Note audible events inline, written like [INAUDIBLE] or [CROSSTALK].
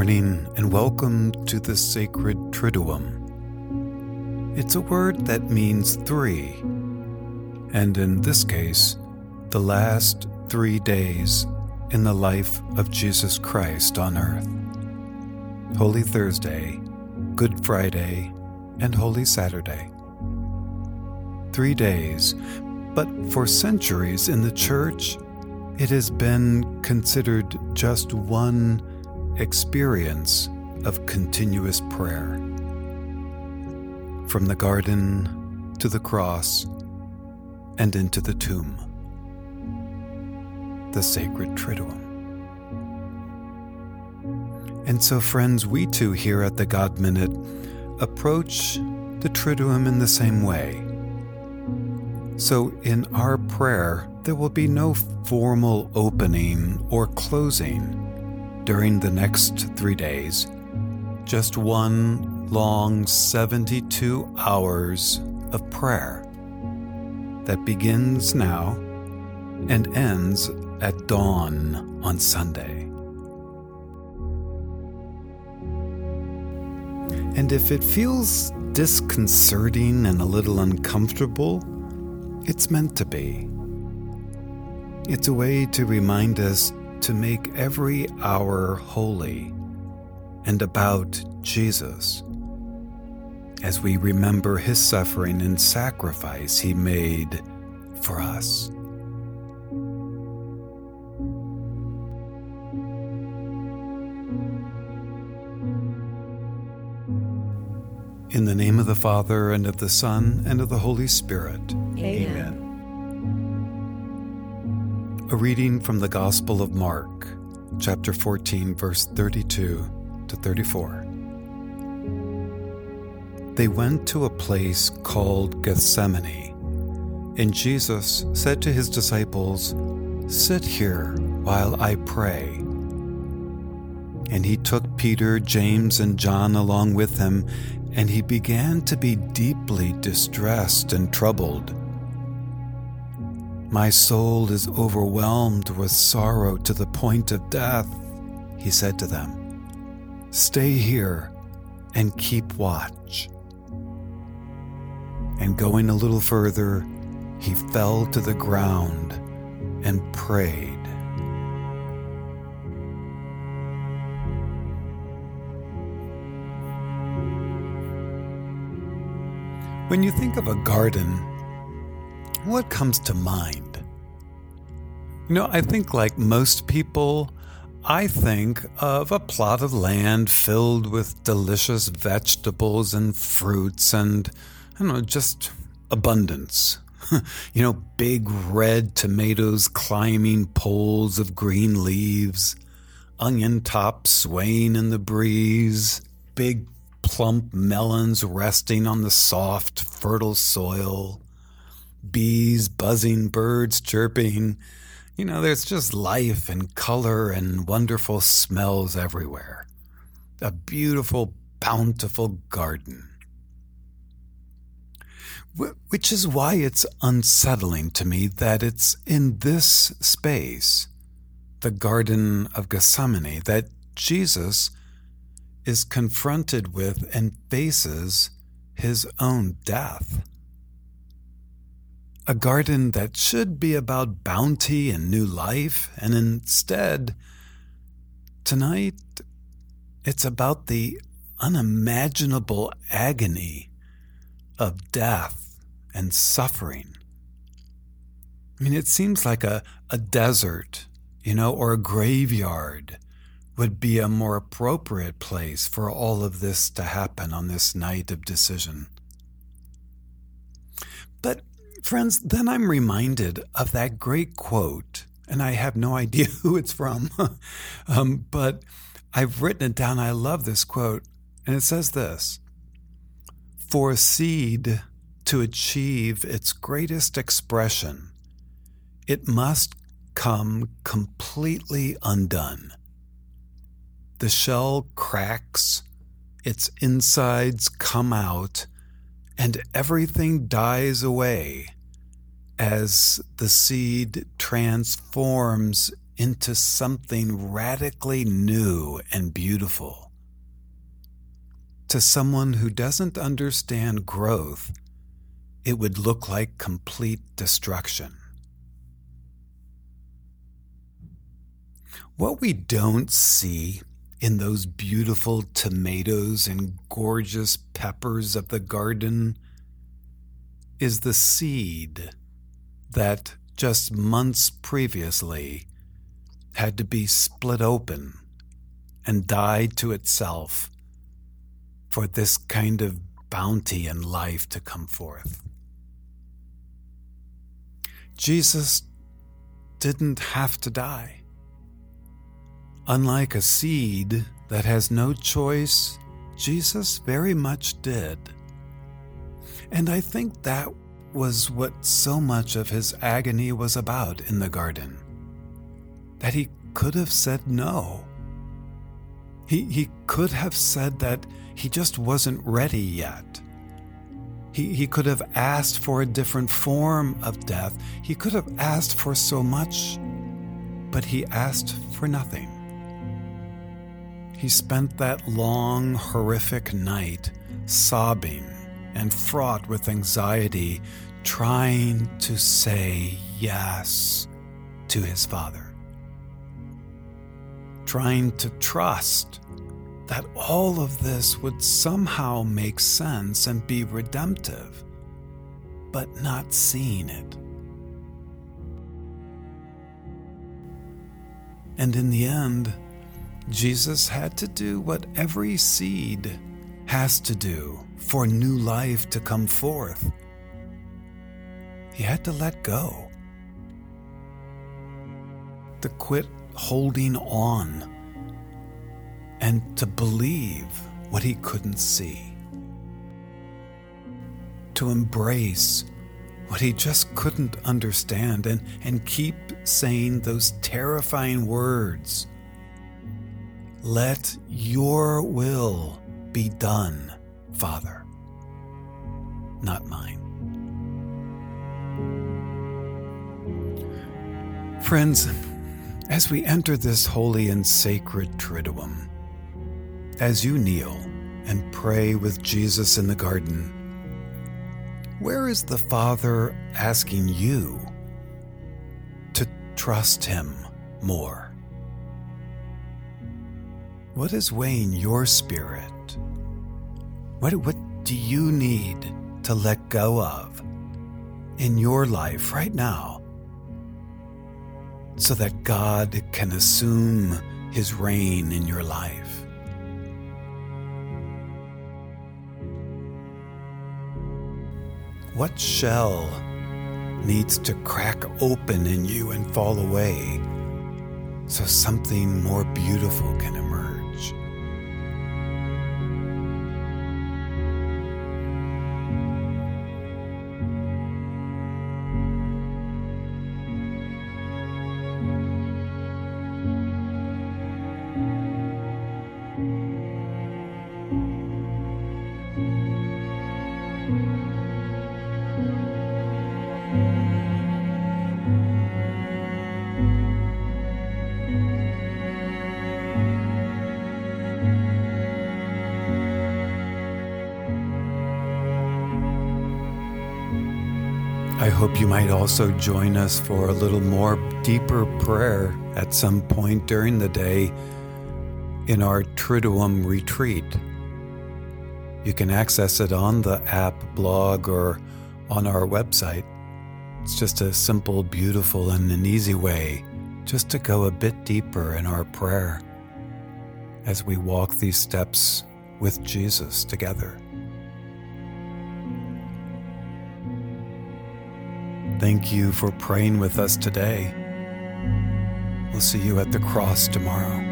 Morning and welcome to the sacred Triduum. It's a word that means three, and in this case, the last three days in the life of Jesus Christ on earth Holy Thursday, Good Friday, and Holy Saturday. Three days, but for centuries in the Church, it has been considered just one experience of continuous prayer. From the garden to the cross and into the tomb. The sacred Triduum. And so, friends, we too here at the God Minute approach the Triduum in the same way. So, in our prayer, there will be no formal opening or closing during the next three days. Just one long 72 hours of prayer that begins now and ends at dawn on Sunday. And if it feels disconcerting and a little uncomfortable, it's meant to be. It's a way to remind us to make every hour holy and about Jesus as we remember his suffering and sacrifice he made for us. In the name of the Father, and of the Son, and of the Holy Spirit. Amen. Amen. A reading from the Gospel of Mark, chapter 14, verse 32 to 34. They went to a place called Gethsemane, and Jesus said to his disciples, Sit here while I pray. And he took Peter, James, and John along with him, and he began to be deeply distressed and troubled. My soul is overwhelmed with sorrow to the point of death, he said to them. Stay here and keep watch. And going a little further, he fell to the ground and prayed. When you think of a garden, what comes to mind? You know, I think like most people, I think of a plot of land filled with delicious vegetables and fruits and, I don't know, just abundance. [LAUGHS] you know, big red tomatoes climbing poles of green leaves, onion tops swaying in the breeze, big plump melons resting on the soft, fertile soil bees buzzing, birds chirping. You know, there's just life and color and wonderful smells everywhere. A beautiful, bountiful garden. Which is why it's unsettling to me that it's in this space, the Garden of Gethsemane, that Jesus is confronted with and faces his own death a garden that should be about bounty and new life, and instead, tonight, it's about the unimaginable agony of death and suffering. I mean, it seems like a, a desert, you know, or a graveyard would be a more appropriate place for all of this to happen on this night of decision. But Friends, then I'm reminded of that great quote, and I have no [LAUGHS] idea who it's from, [LAUGHS] um, but I've written it down. I love this quote, and it says this For a seed to achieve its greatest expression, it must come completely undone. The shell cracks, its insides come out, and everything dies away as the seed transforms into something radically new and beautiful. To someone who doesn't understand growth, it would look like complete destruction. What we don't see in those beautiful tomatoes and gorgeous peppers of the garden is the seed that just months previously had to be split open and died to itself for this kind of bounty and life to come forth. Jesus didn't have to die. Unlike a seed that has no choice, Jesus very much did. And I think that was what so much of his agony was about in the garden. That he could have said no. He, he could have said that he just wasn't ready yet. He, he could have asked for a different form of death. He could have asked for so much, but he asked for nothing. He spent that long, horrific night sobbing and fraught with anxiety, trying to say yes to his Father, trying to trust that all of this would somehow make sense and be redemptive, but not seeing it. And in the end, Jesus had to do what every seed has to do for new life to come forth. He had to let go, to quit holding on, and to believe what he couldn't see, to embrace what he just couldn't understand, and, and keep saying those terrifying words. Let your will be done, Father, not mine. Friends, as we enter this holy and sacred Triduum, as you kneel and pray with Jesus in the garden, where is the Father asking you to trust Him more? What is weighing your spirit? What, what do you need to let go of in your life right now so that God can assume his reign in your life? What shell needs to crack open in you and fall away so something more beautiful can emerge? Hope you might also join us for a little more deeper prayer at some point during the day in our Triduum retreat. You can access it on the app, blog, or on our website. It's just a simple, beautiful, and an easy way just to go a bit deeper in our prayer as we walk these steps with Jesus together. Thank you for praying with us today. We'll see you at the cross tomorrow.